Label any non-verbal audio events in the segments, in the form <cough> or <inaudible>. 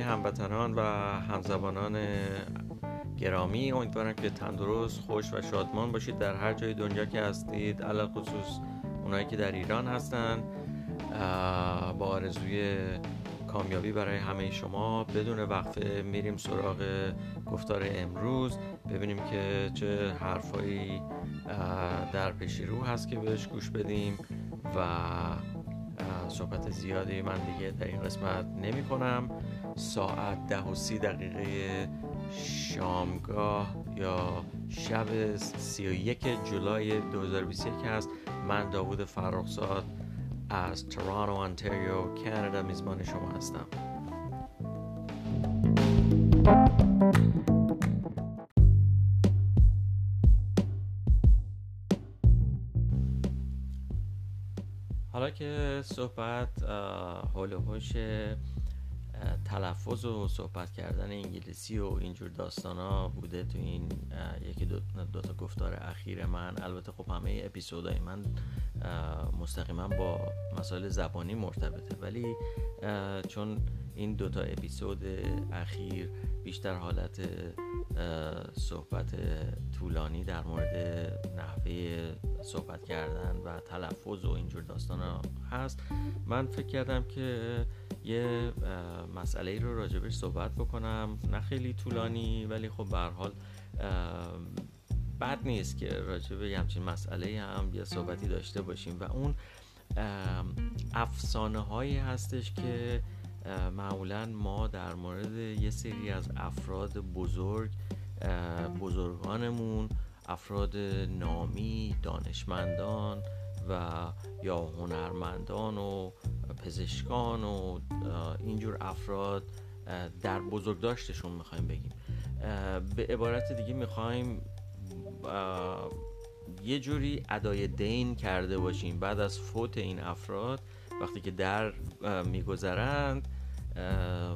همه هموطنان و همزبانان گرامی امیدوارم که تندرست خوش و شادمان باشید در هر جای دنیا که هستید. علل خصوص اونایی که در ایران هستن با آرزوی کامیابی برای همه شما. بدون وقفه میریم سراغ گفتار امروز. ببینیم که چه حرفایی در پیشی رو هست که بهش گوش بدیم و صحبت زیادی من دیگه در این قسمت نمی کنم ساعت ده و سی دقیقه شامگاه یا شب سی و یک جولای 2021 هست. من داوود فرخزاد از تورانو انتریو کانادا میزبان شما هستم. حالا که صحبت حول تلفظ و صحبت کردن انگلیسی و اینجور داستان ها بوده تو این یکی دو, دو تا گفتار اخیر من. البته خب همه اپیزودهای من مستقیما با مسائل زبانی مرتبطه. ولی چون این دوتا اپیزود اخیر بیشتر حالت صحبت طولانی در مورد نحوه صحبت کردن و تلفظ و اینجور داستان ها هست. من فکر کردم که یه مسئله رو راجبش صحبت بکنم. نه خیلی طولانی ولی خب به حال بد نیست که راجب یه همچین مسئله هم یه صحبتی داشته باشیم. و اون افسانه هایی هستش که معمولا ما در مورد یه سری از افراد بزرگ بزرگانمون افراد نامی دانشمندان و یا هنرمندان و پزشکان و اینجور افراد در بزرگداشتشون می‌خوایم بگیم. به عبارت دیگه می‌خوایم یه جوری ادای دین کرده باشیم. بعد از فوت این افراد وقتی که در میگذرند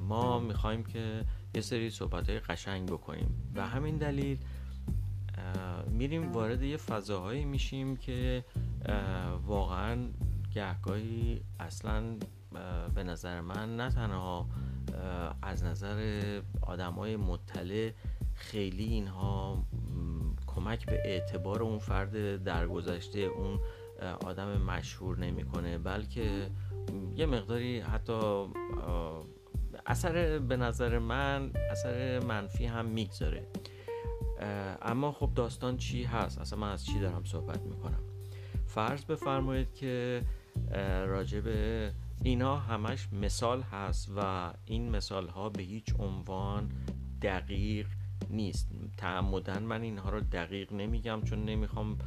ما می‌خوایم که یه سری صحبت های قشنگ بکنیم. و همین دلیل میریم وارد یه فضاهایی میشیم که واقعا گهگاهی اصلا به نظر من نه تنها از نظر آدم های مطلع خیلی اینها کمک به اعتبار اون فرد درگذشته اون آدم مشهور نمی‌کنه بلکه یه مقداری حتی اثر به نظر من اثر منفی هم می‌گذاره. اما خب داستان چی هست؟ اصلا من از چی دارم صحبت می‌کنم؟ فرض بفرمایید که راجب اینا همش مثال هست و این مثال ها به هیچ عنوان دقیق نیست. تعمدن من اینها رو دقیق نمیگم چون نمی‌خوام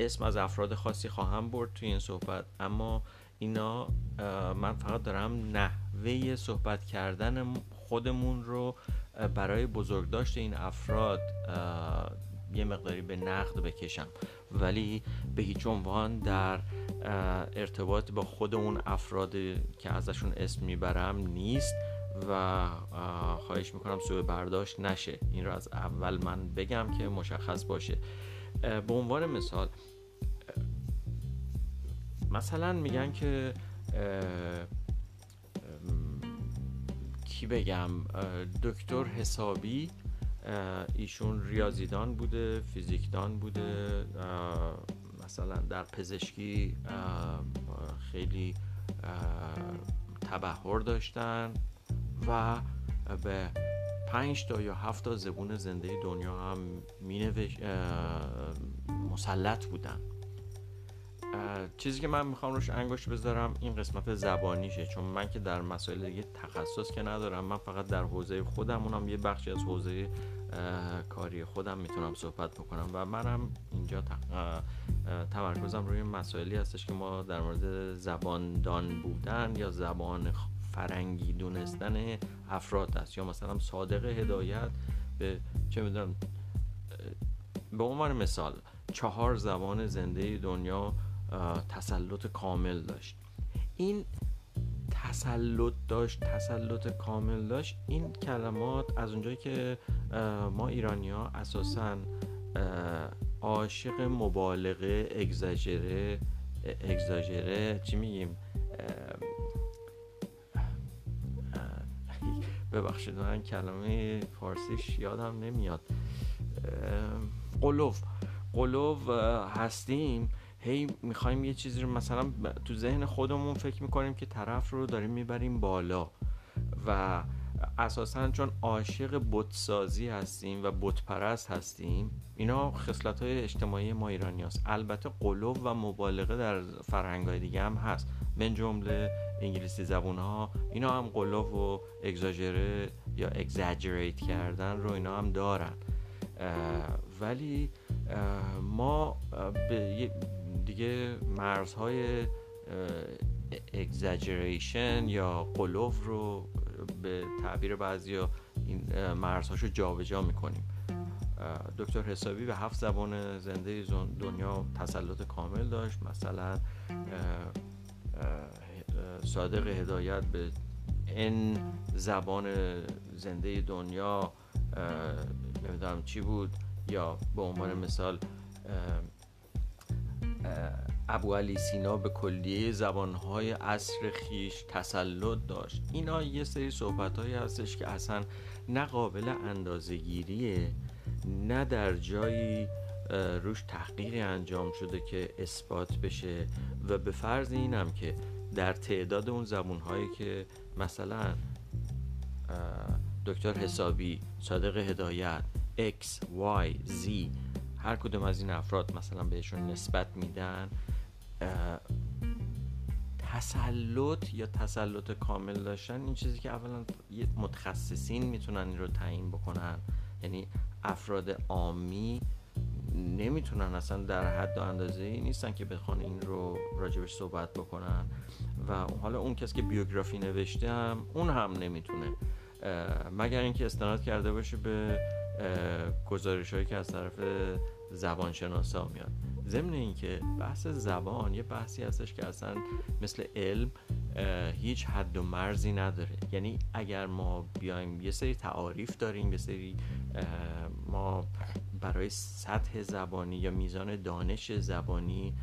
اسم از افراد خاصی خواهم برد توی این صحبت. اما اینا من فقط دارم نحوه صحبت کردن خودمون رو برای بزرگداشت این افراد یه مقداری به نقد بکشم. ولی به هیچ عنوان در ارتباط با خود اون افراد که ازشون اسم می‌برم نیست و خواهش می‌کنم سوء برداشت نشه. این رو از اول من بگم که مشخص باشه. به عنوان مثال مثلا میگن که کی بگم دکتر حسابی ایشون ریاضیدان بوده فیزیکدان بوده مثلا در پزشکی خیلی تبهر داشتن و به پنج تا یا هفت تا زبون زنده دنیا هم می مسلط بودن. چیزی که من می‌خوام روش انگشت بذارم این قسمت زبانیشه چون من که در مسائل دیگه تخصص که ندارم من فقط در حوزه خودم اونم یه بخشی از حوزه کاری خودم می‌تونم صحبت بکنم و منم اینجا تمرکزم روی مسائلی هستش که ما در مورد زباندان بودن یا زبان فرنگی دونستن افراد است یا مثلا صادق هدایت به چه می‌دونم به عنوان مثال چهار زبان زنده دنیا تسلط کامل داشت. این تسلط داشت تسلط کامل داشت این کلمات از اونجایی که ما ایرانی ها اساسا عاشق مبالغه اگزاجره اگزاجره چی میگیم؟ ببخشید من کلمه فارسیش یادم نمیاد. قلوف. قلوف هستیم. هی می‌خوایم یه چیزی رو مثلا تو ذهن خودمون فکر می‌کنیم که طرف رو داریم می‌بریم بالا. و اساسا چون عاشق بتسازی هستیم و بتپرست هستیم اینا خصلت های اجتماعی ما ایرانی هست. البته قلوب و مبالغه در فرهنگ های دیگه هم هست. من جمله انگلیسی زبون ها اینا هم قلوب و اگزاجره یا اگزاجریت کردن رو اینا هم دارن. ولی ما به دیگه مرزهای اگزاجریشن یا قلوف رو به تعبیر بعضی این مرزهاشو جابجا می‌کنیم. دکتر حسابی به هفت زبان زنده دنیا تسلط کامل داشت. مثلا صادق هدایت به این زبان زنده دنیا نمی‌دونم چی بود یا به عنوان مثال ابو علی سینا به کلیه زبانهای عصر خیش تسلط داشت. اینا یه سری صحبت هایی هستش که اصلا نه قابل اندازگیریه نه در جایی روش تحقیقی انجام شده که اثبات بشه. و به فرض اینم که در تعداد اون زبونهایی که مثلا دکتر حسابی صادق هدایت X, Y, Z هر کدوم از این افراد مثلا بهشون نسبت میدن تسلط یا تسلط کامل داشتن این چیزی که اولا متخصصین می‌تونن این رو تعیین بکنن. یعنی افراد عامی نمی‌تونن اصلا در حد و اندازه ای نیستن که بخوان این رو راجبش صحبت بکنن. و حالا اون کسی که بیوگرافی نوشته هم اون هم نمی‌تونه. مگر اینکه استناد کرده باشه به گزارش هایی که از طرف زبانشناسا میاد ضمن اینکه بحث زبان یه بحثی هستش که اصلا مثل علم هیچ حد و مرزی نداره. یعنی اگر ما بیایم یه سری تعاریف داریم یه سری ما برای سطح زبانی یا میزان دانش زبانی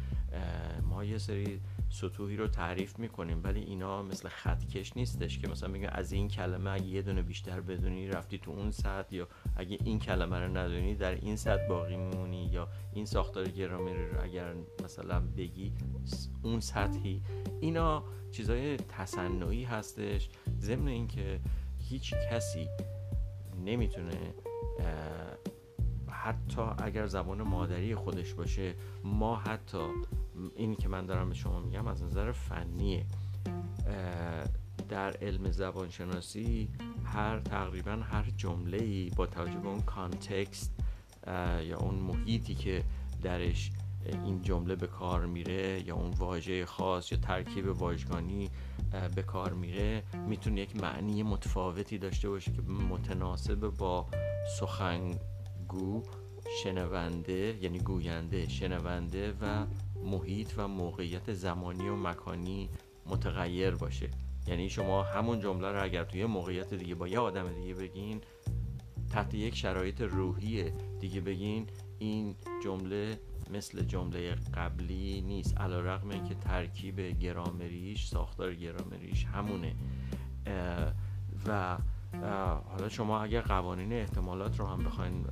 یه سری سطوحی رو تعریف می‌کنیم ولی اینا مثل خطکش نیستش که مثلا میگن از این کلمه اگه یه دونه بیشتر بدونی رفتی تو اون سطح یا اگه این کلمه رو ندونی در این سطح باقی میمونی یا این ساختار گرامری رو اگر مثلا بگی اون سطحی. اینا چیزای تصنعی هستش. ضمن اینکه هیچ کسی نمی‌تونه حتی اگر زبان مادری خودش باشه ما حتی اینی که من دارم به شما میگم از نظر فنیه. در علم زبانشناسی هر تقریبا هر جمله ای با توجه به اون کانتکست یا اون محیطی که درش این جمله به کار میره یا اون واژه خاص یا ترکیب واژگانی به کار میره می‌تونه یک معنی متفاوتی داشته باشه که متناسب با سخنگو شنونده یعنی گوینده شنونده و محیط و موقعیت زمانی و مکانی متغیر باشه. یعنی شما همون جمله رو اگر توی موقعیت دیگه با یه آدم دیگه بگین تحت یک شرایط روحی دیگه بگین این جمله مثل جمله قبلی نیست. علا رقم که ترکیب گرامریش ساختار گرامریش همونه. و حالا شما اگر قوانین احتمالات رو هم بخواین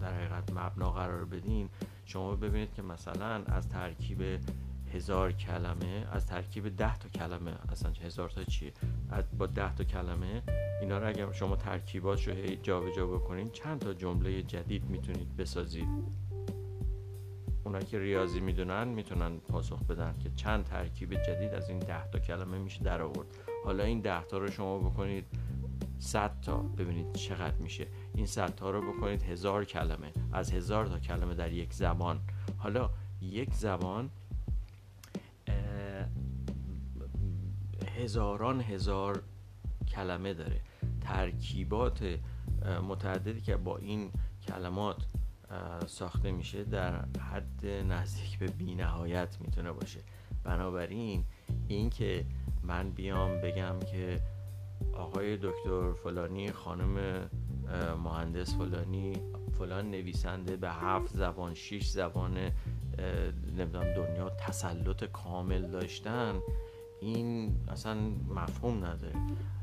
در حقیقت مبنا قرار بدین شما ببینید که مثلا از ترکیب هزار کلمه از ترکیب ده تا کلمه اصلا هزار تا چیه؟ با ده تا کلمه اینا رو اگر شما ترکیبات رو جابجا بکنین چند تا جمله جدید می‌تونید بسازید. اونایی که ریاضی می‌دونن می‌تونن پاسخ بدن که چند ترکیب جدید از این ده تا کلمه میشه در آورد حالا این ده تا رو شما بکنید 100 تا ببینید چقدر میشه. این 100 تا رو بکنید هزار کلمه. از هزار تا کلمه در یک زبان. حالا یک زبان هزاران هزار کلمه داره. ترکیبات متعددی که با این کلمات ساخته میشه در حد نزدیک به بی نهایت می‌تونه باشه. بنابراین این که من بیام بگم که آقای دکتر فلانی خانم مهندس فلانی فلان نویسنده به هفت زبان شیش زبان نمی‌دونم دنیا تسلط کامل داشتن این اصلا مفهوم نداره.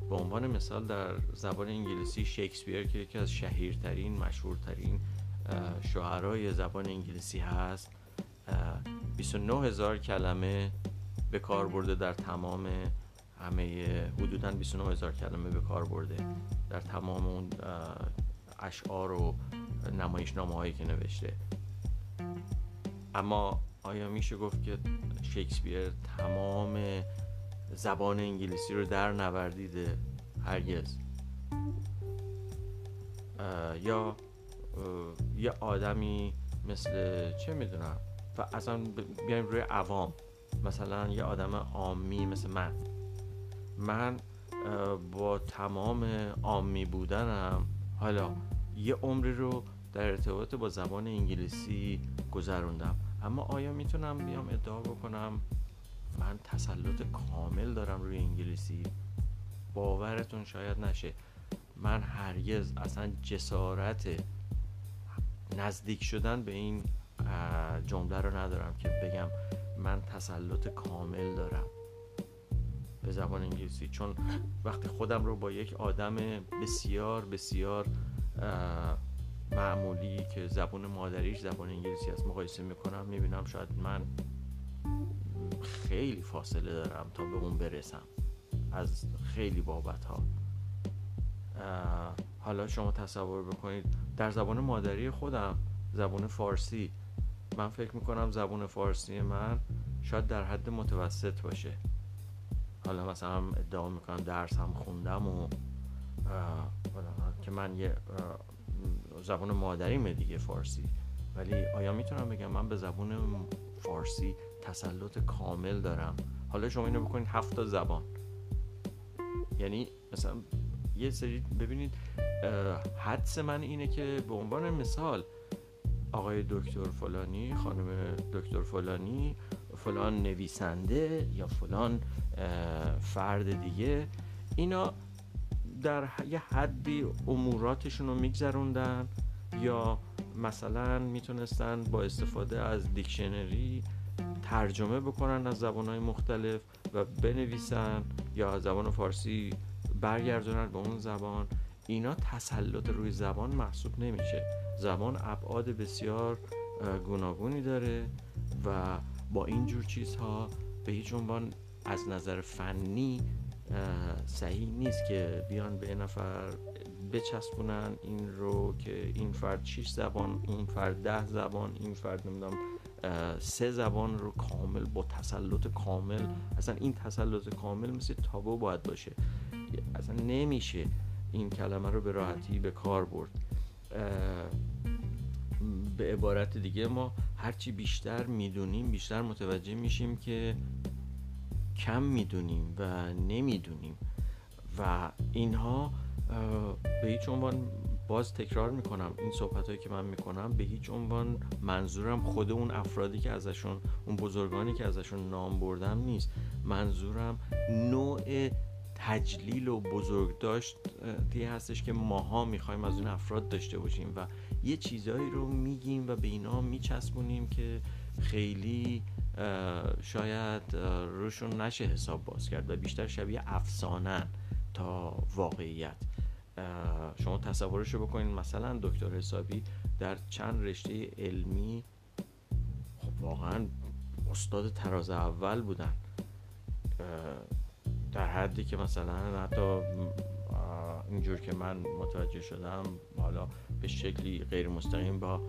به عنوان مثال در زبان انگلیسی شکسپیر که یکی از شهیرترین مشهورترین شعرای زبان انگلیسی هست 29 هزار کلمه به کار برده در تمام همه حدودا 29 هزار کلمه به کار برده در تمام اون اشعار و نمایشنامه هایی که نوشته. اما آیا میشه گفت که شکسپیر تمام زبان انگلیسی رو در نوردیده هرگز؟ یا یه آدمی مثل چه می‌دونم و اصلا بیایم روی عوام. مثلا یه آدم عامی مثل من. من با تمام عامی بودنم حالا یه عمری رو در ارتباط با زبان انگلیسی گذروندم. اما آیا می‌تونم بیام ادعا بکنم من تسلط کامل دارم روی انگلیسی؟ باورتون شاید نشه. من هرگز اصلا جسارت نزدیک شدن به این جمله رو ندارم که بگم من تسلط کامل دارم. به زبان انگلیسی. چون وقتی خودم رو با یک آدم بسیار بسیار معمولی که زبان مادریش زبان انگلیسی است مقایسه می‌کنم می‌بینم شاید من خیلی فاصله دارم تا به اون برسم از خیلی بابت ها حالا شما تصور بکنید در زبان مادری خودم زبان فارسی من فکر می‌کنم زبان فارسی من شاید در حد متوسط باشه. حالا مثلا ادعا می‌کنم درس هم خوندم و که من یه زبان مادریمه دیگه فارسی. ولی آیا می‌تونم بگم من به زبان فارسی تسلط کامل دارم؟ حالا شما اینو بکنید هفت زبان. یعنی مثلا یه سری ببینید حدس من اینه که به عنوان مثال آقای دکتر فلانی خانم دکتر فلانی فلان نویسنده یا فلان فرد دیگه اینا در یه حدی اموراتشون رو میگذروندن یا مثلا می‌تونستن با استفاده از دیکشنری ترجمه بکنن از زبانهای مختلف و بنویسن یا از زبان فارسی برگردونن به اون زبان. اینا تسلط روی زبان محسوب نمیشه. زبان ابعاد بسیار گوناگونی داره و با اینجور چیزها به هیچ عنوان از نظر فنی صحیح نیست که بیان به نفر بچسبونن این رو که این فرد 6 زبان اون فرد ده زبان این فرد نمی‌دونم سه زبان رو کامل با تسلط کامل اصلا این تسلط کامل مثل تابو باید باشه. اصلا نمیشه این کلمه رو به راحتی به کار برد. به عبارت دیگه ما هرچی بیشتر می‌دونیم بیشتر متوجه میشیم که کم می‌دونیم و نمی‌دونیم. و اینها به هیچ عنوان باز تکرار می‌کنم این صحبت هایی که من می‌کنم. به هیچ عنوان منظورم خود اون افرادی که ازشون اون بزرگانی که ازشون نام بردم نیست. منظورم نوع تجلیل و بزرگ داشتی هستش که ماها می‌خوایم از اون افراد داشته باشیم و یه چیزهایی رو میگیم و به اینا میچسبونیم که خیلی شاید روشون نشه حساب باز کرد و بیشتر شبیه افسانه تا واقعیت. شما تصورش رو بکنید مثلا دکتر حسابی در چند رشته علمی خب واقعا استاد تراز اول بودن. در حدی که مثلا حتی اینجور که من متوجه شدم حالا به شکلی غیر مستقیم با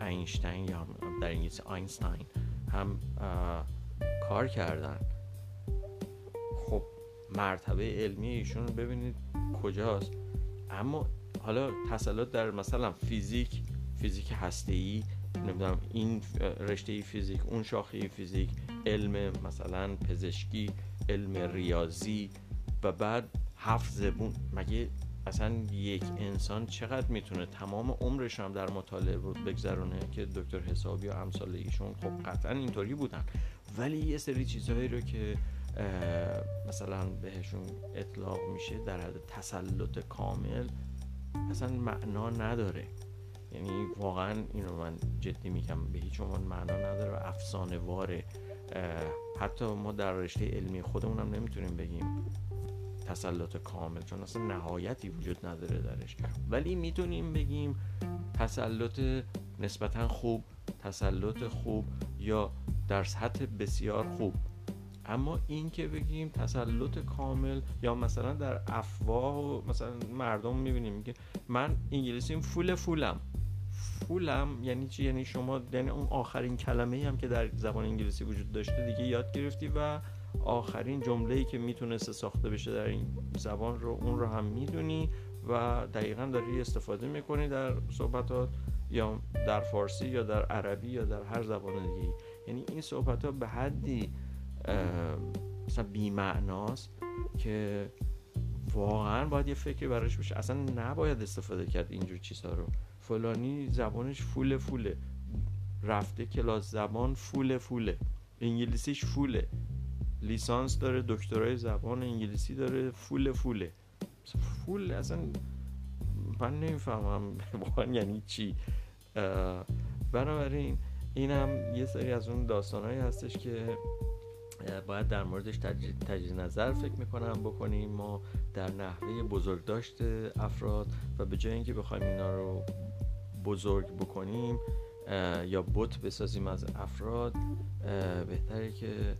اینشتین یا در انگلیسی آینستاین هم کار کردن. خب مرتبه علمی ایشون ببینید کجاست. اما حالا تسلط در مثلا فیزیک فیزیک هسته نمی‌دونم این رشته فیزیک اون شاخه فیزیک علم مثلا پزشکی علم ریاضی و بعد هفت زبون. مگه اصلا یک انسان چقدر می‌تونه تمام عمرش هم در مطالعه بود بگذرونه که دکتر حسابی و امثال ایشون خب قطعا اینطوری بودن. ولی یه سری چیزهایی رو که مثلا بهشون اطلاق میشه در حد تسلط کامل اصلا معنا نداره. یعنی واقعا اینو من جدی میگم به هیچ عنوان معنا نداره و افسانه واره حتی ما در رشته علمی خودمون هم نمی‌تونیم بگیم تسلط کامل چون اصلا نهایتی وجود نداره درش. ولی می‌تونیم بگیم تسلط نسبتا خوب تسلط خوب یا در سطح بسیار خوب. اما این که بگیم تسلط کامل یا مثلا در افواه و مثلا مردم می‌بینیم که من انگلیسیم فول فولم. فولم یعنی چی؟ یعنی شما یعنی اون آخرین کلمه هم که در زبان انگلیسی وجود داشته دیگه یاد گرفتی و آخرین جمله ای که می‌تونسته ساخته بشه در این زبان رو اون رو هم می‌دونی و دقیقا داری استفاده می‌کنی در صحبتات یا در فارسی یا در عربی یا در هر زبان دیگه یعنی این صحبت ها به حدی مثلا بیمعناست که واقعا باید یه فکری براش بشه اصلا نباید استفاده کرد اینجور چیزها رو. فلانی زبانش فول فوله. رفته کلاس زبان فول فوله. انگلیسیش فوله. لیسانس داره دکترای زبان انگلیسی داره فول فوله. فول اصلا من نمی‌فهمم. <laughs> واقعا یعنی چی؟ بنابراین این هم یه سری از اون داستانهایی هستش که باید در موردش تجدید نظر فکر می‌کنم بکنیم. ما در نحوه بزرگداشت افراد و به جای اینکه بخوایم اینا رو بزرگ بکنیم یا بت بسازیم از افراد بهتره که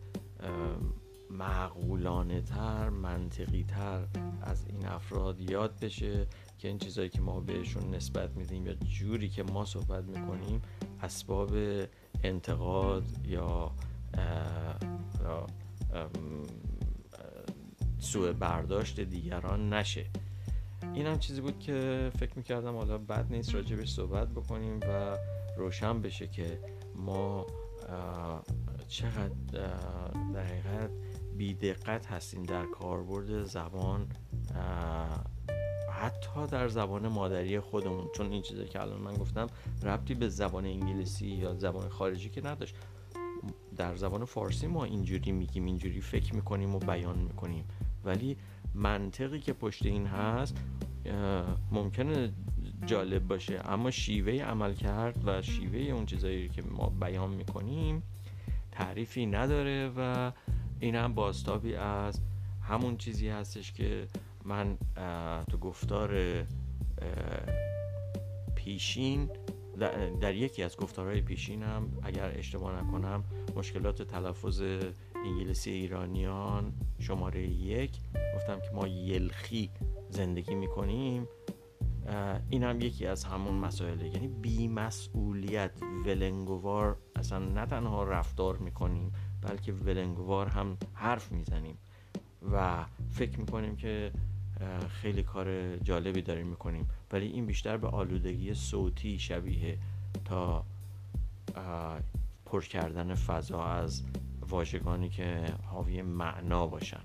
معقولانه تر منطقی تر از این افراد یاد بشه که این چیزایی که ما بهشون نسبت میدیم یا جوری که ما صحبت می‌کنیم اسباب انتقاد یا سوء برداشت دیگران نشه. این هم چیزی بود که فکر می‌کردم حالا بد نیست راجبش صحبت بکنیم و روشن بشه که ما چقدر در حقیقت بیدقت هستیم در کاربرد زبان حتی در زبان مادری خودمون. چون این چیزی که الان من گفتم ربطی به زبان انگلیسی یا زبان خارجی که نداشت. در زبان فارسی ما اینجوری میگیم اینجوری فکر می‌کنیم و بیان می‌کنیم. ولی منطقی که پشت این هست ممکنه جالب باشه. اما شیوه عمل کرد و شیوه اون چیزایی که ما بیان می‌کنیم تعریفی نداره و این هم باستابی از همون چیزی هستش که من تو گفتار پیشین در یکی از گفتارهای پیشینم اگر اشتباه نکنم مشکلات تلفظ انگلیسی ایرانیان شماره یک گفتم که ما یلخی زندگی می‌کنیم. این هم یکی از همون مسائله. یعنی بیمسئولیت ولنگوار اصلا نه تنها رفتار می‌کنیم بلکه ولنگوار هم حرف می‌زنیم و فکر می‌کنیم که خیلی کار جالبی داریم می‌کنیم. ولی این بیشتر به آلودگی صوتی شبیه تا پر کردن فضا از واژگانی که حاوی معنا باشن.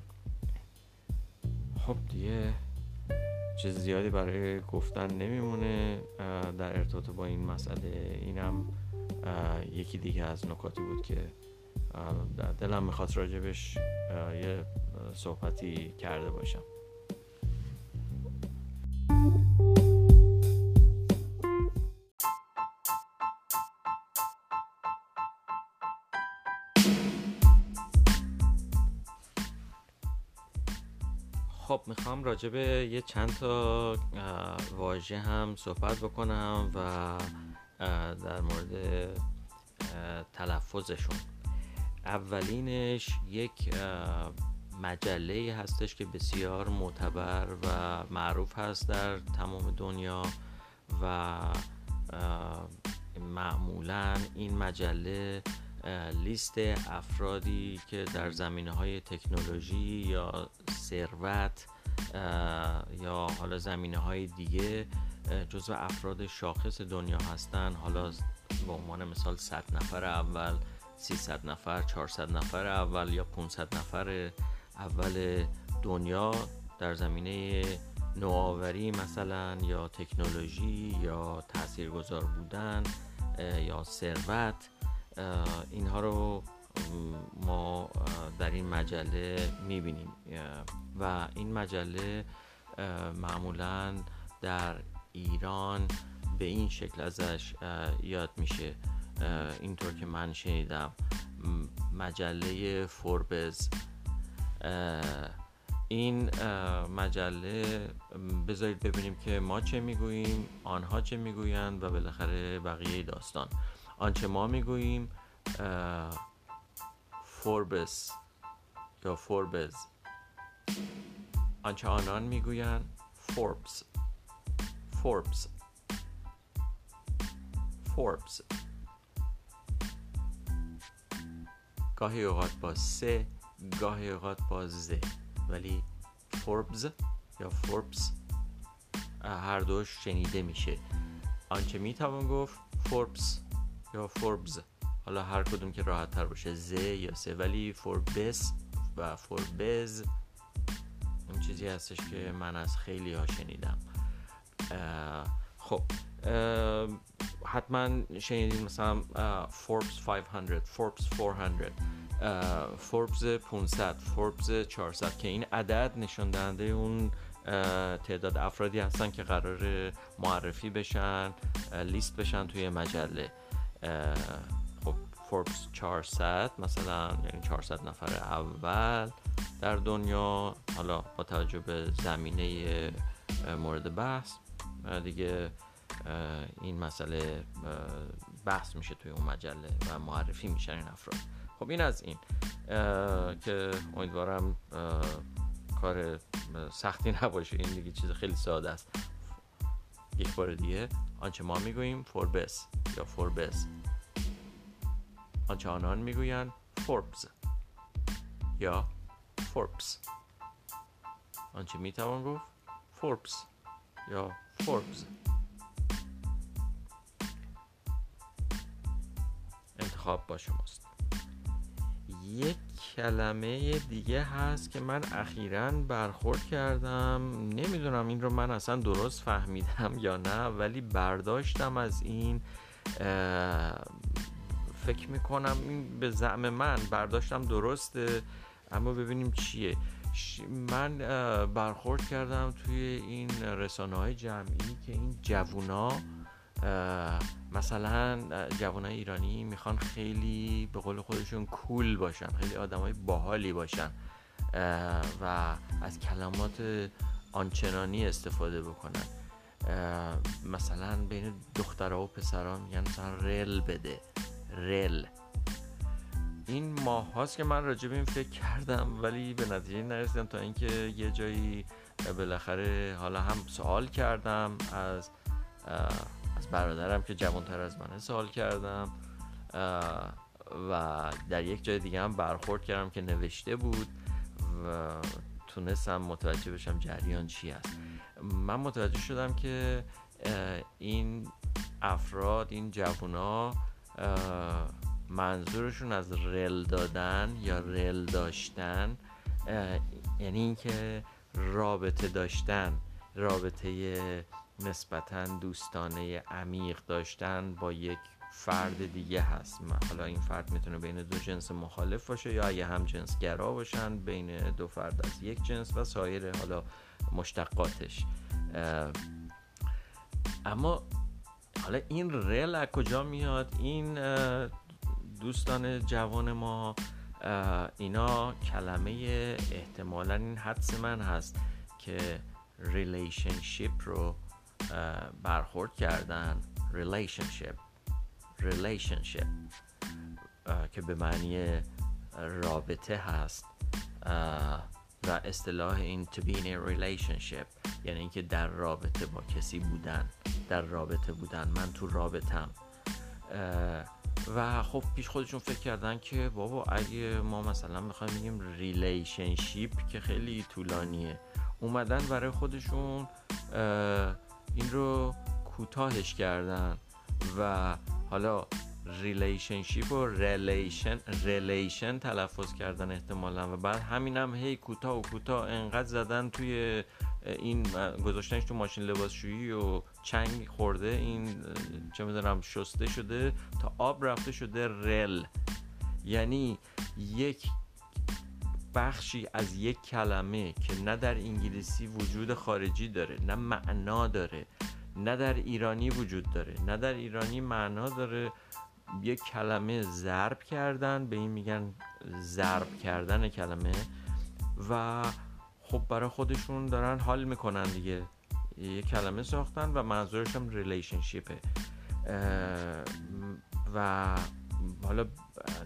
خب دیگه چیز زیادی برای گفتن نمیمونه. در ارتباط با این مسئله اینم یکی دیگه از نکاتی بود که دلم می‌خواست راجبش یه صحبتی کرده باشم. خب می‌خوام راجع به یه چند تا واژه هم صحبت بکنم و در مورد تلفظشون. اولینش یک مجله هستش که بسیار معتبر و معروف هست در تمام دنیا و معمولا این مجله لیست افرادی که در زمینه های تکنولوژی یا ثروت یا حالا زمینه های دیگه جزو افراد شاخص دنیا هستن. حالا به عنوان مثال 100 نفر اول 300 نفر 400 نفر اول یا 500 نفر اول دنیا در زمینه نوآوری مثلا یا تکنولوژی یا تاثیرگذار بودن یا ثروت اینها رو ما در این مجله می‌بینیم. و این مجله معمولا در ایران به این شکل ازش یاد میشه. اینطور که من شنیدم. مجله فوربز. این مجله بذارید ببینیم که ما چه می‌گوییم آنها چه می‌گویند و بالاخره بقیه داستان. آنچه ما می‌گوییم فوربس یا فوربز. آنچه آنان می‌گویند فوربس فوربس فوربس گاهی اوقات با س گاهی اوقات با ز ولی فوربز یا فوربس هر دوش شنیده میشه. آنچه می‌توان گفت فوربس یا فوربز حالا هر کدوم که راحت تر باشه. ز یا س. ولی فوربس و فوربز اون چیزی هستش که من از خیلی ها شنیدم. خب حتما شنیدین مثلا فوربس 500 فوربس 400 فوربس 500 فوربس 400 که این عدد نشان دهنده اون تعداد افرادی هستن که قرار معرفی بشن لیست بشن توی مجله. خب فوربس 400 مثلا یعنی 400 نفر اول در دنیا. حالا با توجه به زمینه مورد بحث. دیگه این مسئله بحث میشه توی اون مجله و معرفی میشن این افراد. خب این از این که امیدوارم کار سختی نباشه. این دیگه چیز خیلی ساده است. یک بار دیگه آنچه ما می‌گوییم فوربس یا فوربس آنچه آنان می‌گویند فوربز یا فوربس آنچه می‌توان گفت فوربس یا فوربز انتخاب با شماست. یک کلمه دیگه هست که من اخیرا برخورد کردم. نمی‌دونم این رو من اصلا درست فهمیدم یا نه ولی برداشتم از این فکر می‌کنم این به زعم من برداشتم درسته. اما ببینیم چیه. من برخورد کردم توی این رسانه های جمعی که این جوونا مثلا جوانای ایرانی می‌خوان خیلی به قول خودشون کول باشن خیلی آدمای باحالی باشن و از کلمات آنچنانی استفاده بکنن. مثلا بین دخترها و پسرها میگن مثلا رل بده رل. این ماه هاست که من راجع به این فکر کردم ولی به نتیجه نرسیدم تا اینکه یه جایی بالاخره حالا هم سوال کردم از از برادرم که جوانتر از منه سوال کردم و در یک جای دیگه هم برخورد کردم که نوشته بود و تونستم متوجه بشم جریان چی است من متوجه شدم که این افراد این جوونا منظورشون از رل دادن یا رل داشتن یعنی اینکه رابطه داشتن رابطه نسبتا دوستانه عمیق داشتن با یک فرد دیگه هست. حالا این فرد می‌تونه بین دو جنس مخالف باشه یا اگه هم جنسگرا باشن بین دو فرد از یک جنس و سایر حالا مشتقاتش. اما حالا این رل از کجا میاد؟ این دوستان جوان ما اینا کلمه احتمالا این حدس من هست که relationship رو برخورد کردن. relationship relationship که به معنی رابطه هست. و اصطلاح این to be in a relationship یعنی اینکه در رابطه با کسی بودن. در رابطه بودن. من تو رابطم. و خب پیش خودشون فکر کردن که بابا اگه ما مثلا می‌خوایم بگیم relationship که خیلی طولانیه اومدن برای خودشون این رو کوتاهش کردن و حالا relationship و relation relation تلفظ کردن احتمالا و بعد همینم هم هی کوتاه و کوتاه انقدر زدن توی این گذاشتنش تو ماشین لباسشویی و چنگ خورده این چه می‌دونم شسته شده تا آب رفته شده رل. یعنی یک بخشی از یک کلمه که نه در انگلیسی وجود خارجی داره نه معنا داره نه در ایرانی وجود داره نه در ایرانی معنا داره. یک کلمه ضرب کردن به این میگن ضرب کردن کلمه و خب برای خودشون دارن حال می‌کنن دیگه. یه کلمه ساختن و منظورش هم ریلیشنشیپه و حالا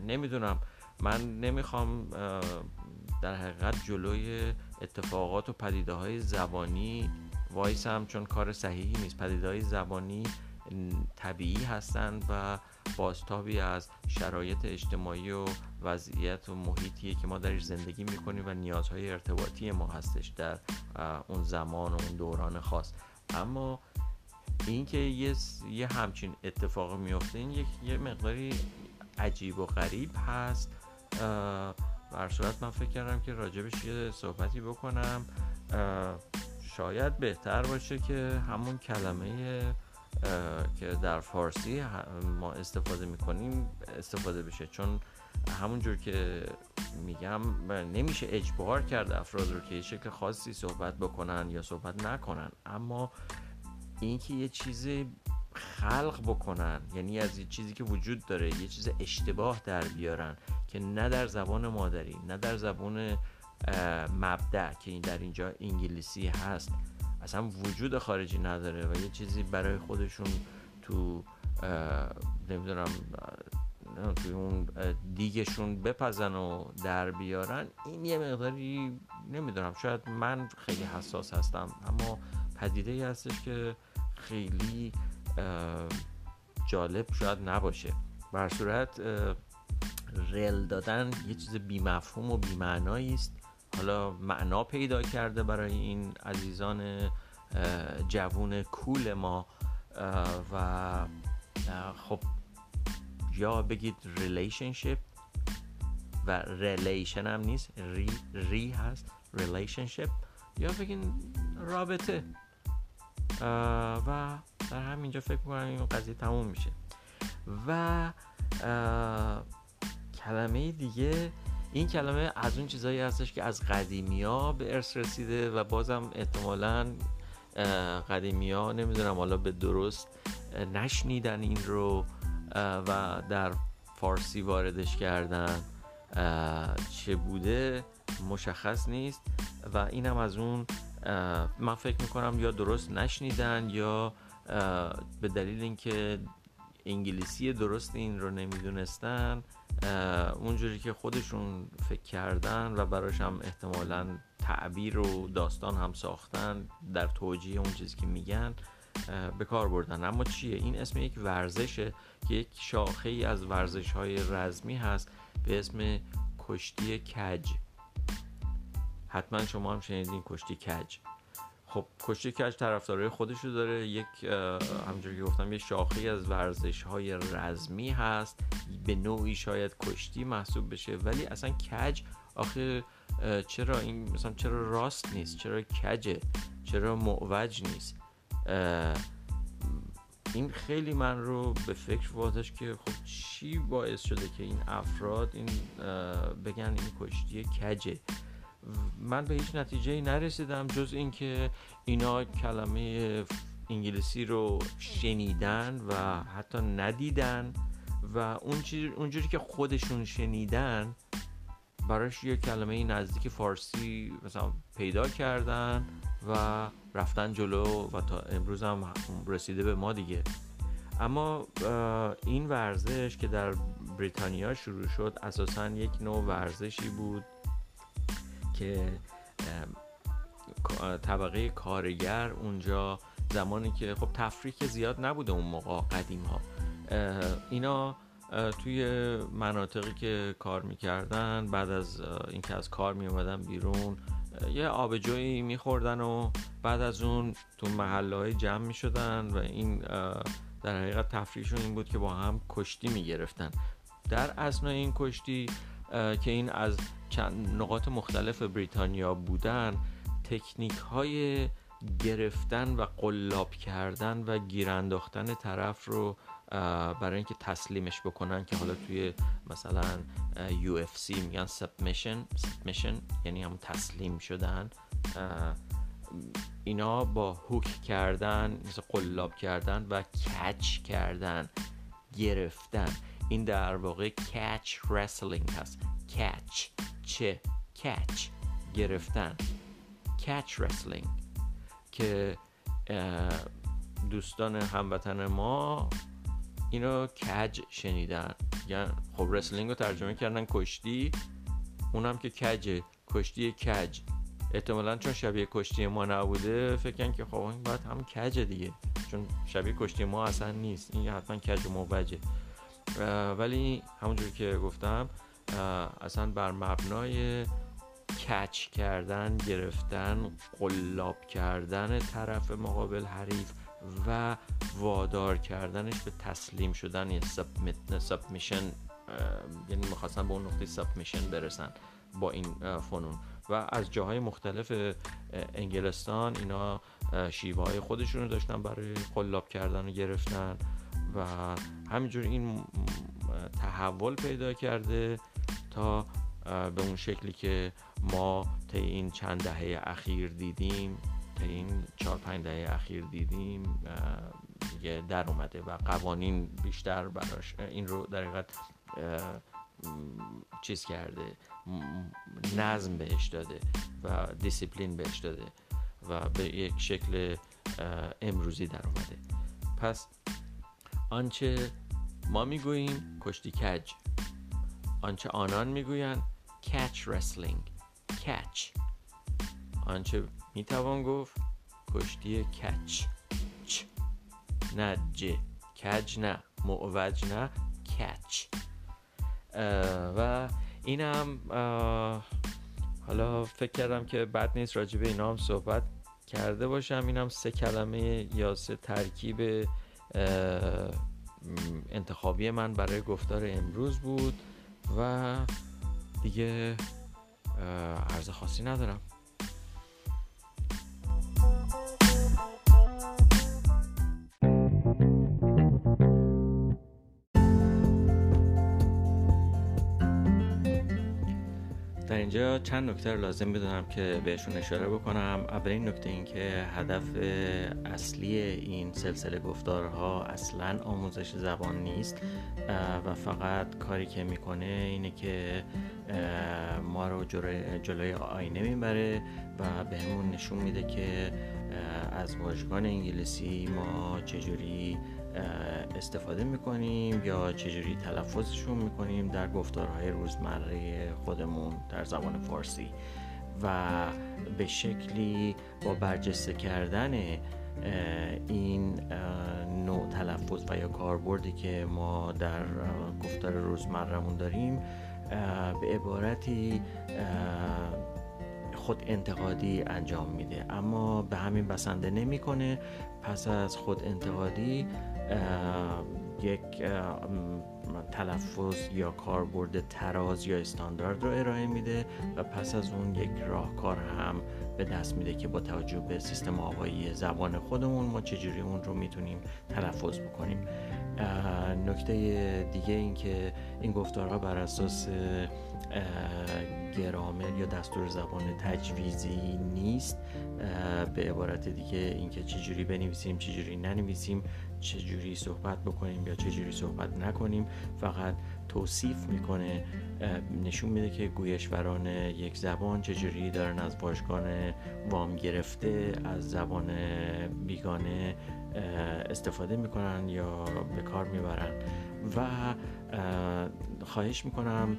نمی‌دونم من نمی‌خوام در حقیقت جلوی اتفاقات و پدیده های زبانی وایسم چون کار صحیحی نیست. پدیده های زبانی طبیعی هستند و بازتابی از شرایط اجتماعی و وضعیت و محیطیه که ما درش زندگی می‌کنیم و نیازهای ارتباطی ما هستش در اون زمان و اون دوران خاص. اما اینکه یه یه همچین اتفاق میفته این یک یه مقداری عجیب و غریب هست. بر صورت من فکر کردم که راجبش یه صحبتی بکنم. شاید بهتر باشه که همون کلمه که در فارسی ما استفاده می‌کنیم استفاده بشه. چون همونجور که میگم نمیشه اجبار کرد افراد رو که یه شکل خاصی صحبت بکنن یا صحبت نکنن. اما اینکه یه چیز خلق بکنن یعنی از یه چیزی که وجود داره یه چیز اشتباه در بیارن که نه در زبان مادری نه در زبان مبدع که این در اینجا انگلیسی هست. اصلا وجود خارجی نداره و یه چیزی برای خودشون تو نمی‌دونم توی اون دیگشون بپزن و در بیارن این یه مقداری نمی‌دونم شاید من خیلی حساس هستم. اما پدیده ای هستش که خیلی جالب شاید نباشه. به هر صورت رل دادن یه چیز بیمفهوم و بیمعنایی است حالا معنا پیدا کرده برای این عزیزان جوون cool ما. و خب یا بگید relationship و relation هم نیست ری, ری هست relationship یا بگین رابطه. و در همینجا فکر می‌کنم این قضیه تموم میشه. و کلمه دیگه این کلمه از اون چیزهایی هستش که از قدیمی ها به ارث رسیده و بازم احتمالا قدیمی ها نمی‌دونم حالا به درست نشنیدن این رو و در فارسی واردش کردن چه بوده مشخص نیست و اینم از اون من فکر می‌کنم یا درست نشنیدن یا به دلیل اینکه انگلیسی درست این رو نمی‌دونستن اونجوری که خودشون فکر کردن و براش هم احتمالا تعبیر و داستان هم ساختن در توجیه اون چیزی که میگن به کار بردن. اما چیه؟ این اسم یک ورزشه که یک شاخه ای از ورزش های رزمی هست به اسم کشتی کج. حتما شما هم شنیدین کشتی کج. خب کشتی کج طرفدارای خودشو داره یک همونجوری که گفتم یه شاخه از ورزش های رزمی هست. به نوعی شاید کشتی محسوب بشه ولی اصلا کج آخه چرا این مثلا چرا راست نیست؟ چرا کجه چرا معوج نیست؟ این خیلی من رو به فکر واداش که خب چی باعث شده که این افراد این بگن این کشتی کجه؟ من به هیچ نتیجه نرسیدم جز اینکه اینا کلمه انگلیسی رو شنیدن و حتی ندیدن و اونجوری که خودشون شنیدن براش یه کلمه نزدیک فارسی مثلا پیدا کردن و رفتن جلو و تا امروز هم رسیده به ما دیگه. اما این ورزش که در بریتانیا شروع شد اساسا یک نوع ورزشی بود که طبقه کارگر اونجا زمانی که خب تفریح زیاد نبوده اون موقع قدیم ها. اینا توی مناطقی که کار می‌کردن بعد از اینکه از کار میومدن بیرون یه آبجویی میخوردن و بعد از اون تو محله های جمع می‌شدن و این در حقیقت تفریحشون این بود که با هم کشتی می‌گرفتن. در اسنای این کشتی که این از چند نقاط مختلف بریتانیا بودن تکنیک های گرفتن و قلاب کردن و گیرانداختن طرف رو برای اینکه تسلیمش بکنن که حالا توی مثلا UFC میگن سبمیشن سبمیشن یعنی هم تسلیم شدن. اینا با هوک کردن مثل قلاب کردن و کچ کردن گرفتن. این در واقع کچ رسلینگ هست. کچ چه؟ کچ گرفتن. کچ رسلینگ که دوستان هموطن ما اینو کج شنیدن. یعنی خب رسلینگ رو ترجمه کردن کشتی. اونم که کجه کشتی کج احتمالا چون شبیه کشتی ما نبوده فکرن که خب این باید هم کجه دیگه. چون شبیه کشتی ما اصلا نیست. این حتما کج و موجه ولی همونجوری که گفتم اصلا بر مبنای کچ کردن گرفتن قلاب کردن طرف مقابل حریف و وادار کردنش به تسلیم شدن یه سبمیشن یعنی می‌خواستن به اون نقطه سبمیشن برسن با این فنون. و از جاهای مختلف انگلستان اینا شیوه های خودشون رو داشتن برای قلاب کردن و گرفتن. و همینجور این تحول پیدا کرده تا به اون شکلی که ما تا این چند دهه اخیر دیدیم تا این چهار پنج دهه اخیر دیدیم دیگه در اومده و قوانین بیشتر براش این رو در حقیقت چیز کرده نظم بهش داده و دیسیپلین بهش داده و به یک شکل امروزی در اومده. پس آنچه ما می‌گوییم کشتی کج. آنچه آنان می‌گویند کچ رسلینگ کچ. آنچه می‌توان گفت کشتی کچ. چ. نه ج. کج نه. معوج نه. کچ. و اینم حالا فکر کردم که بد نیست راجع به اینا هم صحبت کرده باشم. اینم سه کلمه یا سه ترکیب انتخابی من برای گفتار امروز بود و دیگه عرض خاصی ندارم. چند نکته لازم بدونم که بهشون اشاره بکنم. اولین نکته این که هدف اصلی این سلسله گفتارها اصلا آموزش زبان نیست و فقط کاری که می‌کنه اینه که ما رو جلوی آینه می‌بره و بهمون نشون میده که از واژگان انگلیسی ما چجوری استفاده می‌کنیم یا چجوری تلفظشون می‌کنیم در گفتارهای روزمره خودمون در زبان فارسی. و به شکلی با برجسته کردن این نوع تلفظ و یا کاربردی که ما در گفتار روزمرهمون داریم به عبارتی خود انتقادی انجام میده. اما به همین بسنده نمی‌کنه. پس از خود انتقادی یک تلفظ یا کاربرد تراز یا استاندارد رو ارائه میده و پس از اون یک راهکار هم به دست میده که با توجه به سیستم آوایی زبان خودمون ما چجوری اون رو می‌تونیم تلفظ بکنیم. نکته دیگه این که این گفتارها بر اساس گرامر یا دستور زبان تجویزی نیست. به عبارت دیگه اینکه چجوری بنویسیم چجوری ننویسیم. چجوری صحبت بکنیم یا چجوری صحبت نکنیم فقط توصیف می‌کنه نشون میده که گویشوران یک زبان چجوری دارن از واژگان وام گرفته از زبان بیگانه استفاده می‌کنن یا به کار می‌برن. و خواهش می‌کنم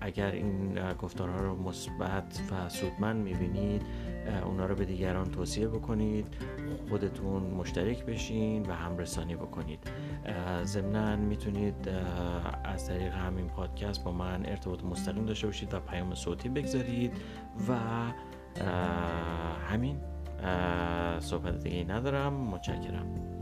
اگر این گفتارها رو مثبت و سودمند می‌بینید اونا رو به دیگران توصیه بکنید خودتون مشترک بشین و همرسانی بکنید. ضمنا می‌تونید از طریق همین پادکست با من ارتباط مستقیم داشته باشید و پیام صوتی بگذارید و همین صحبت دیگه ندارم. متشکرم.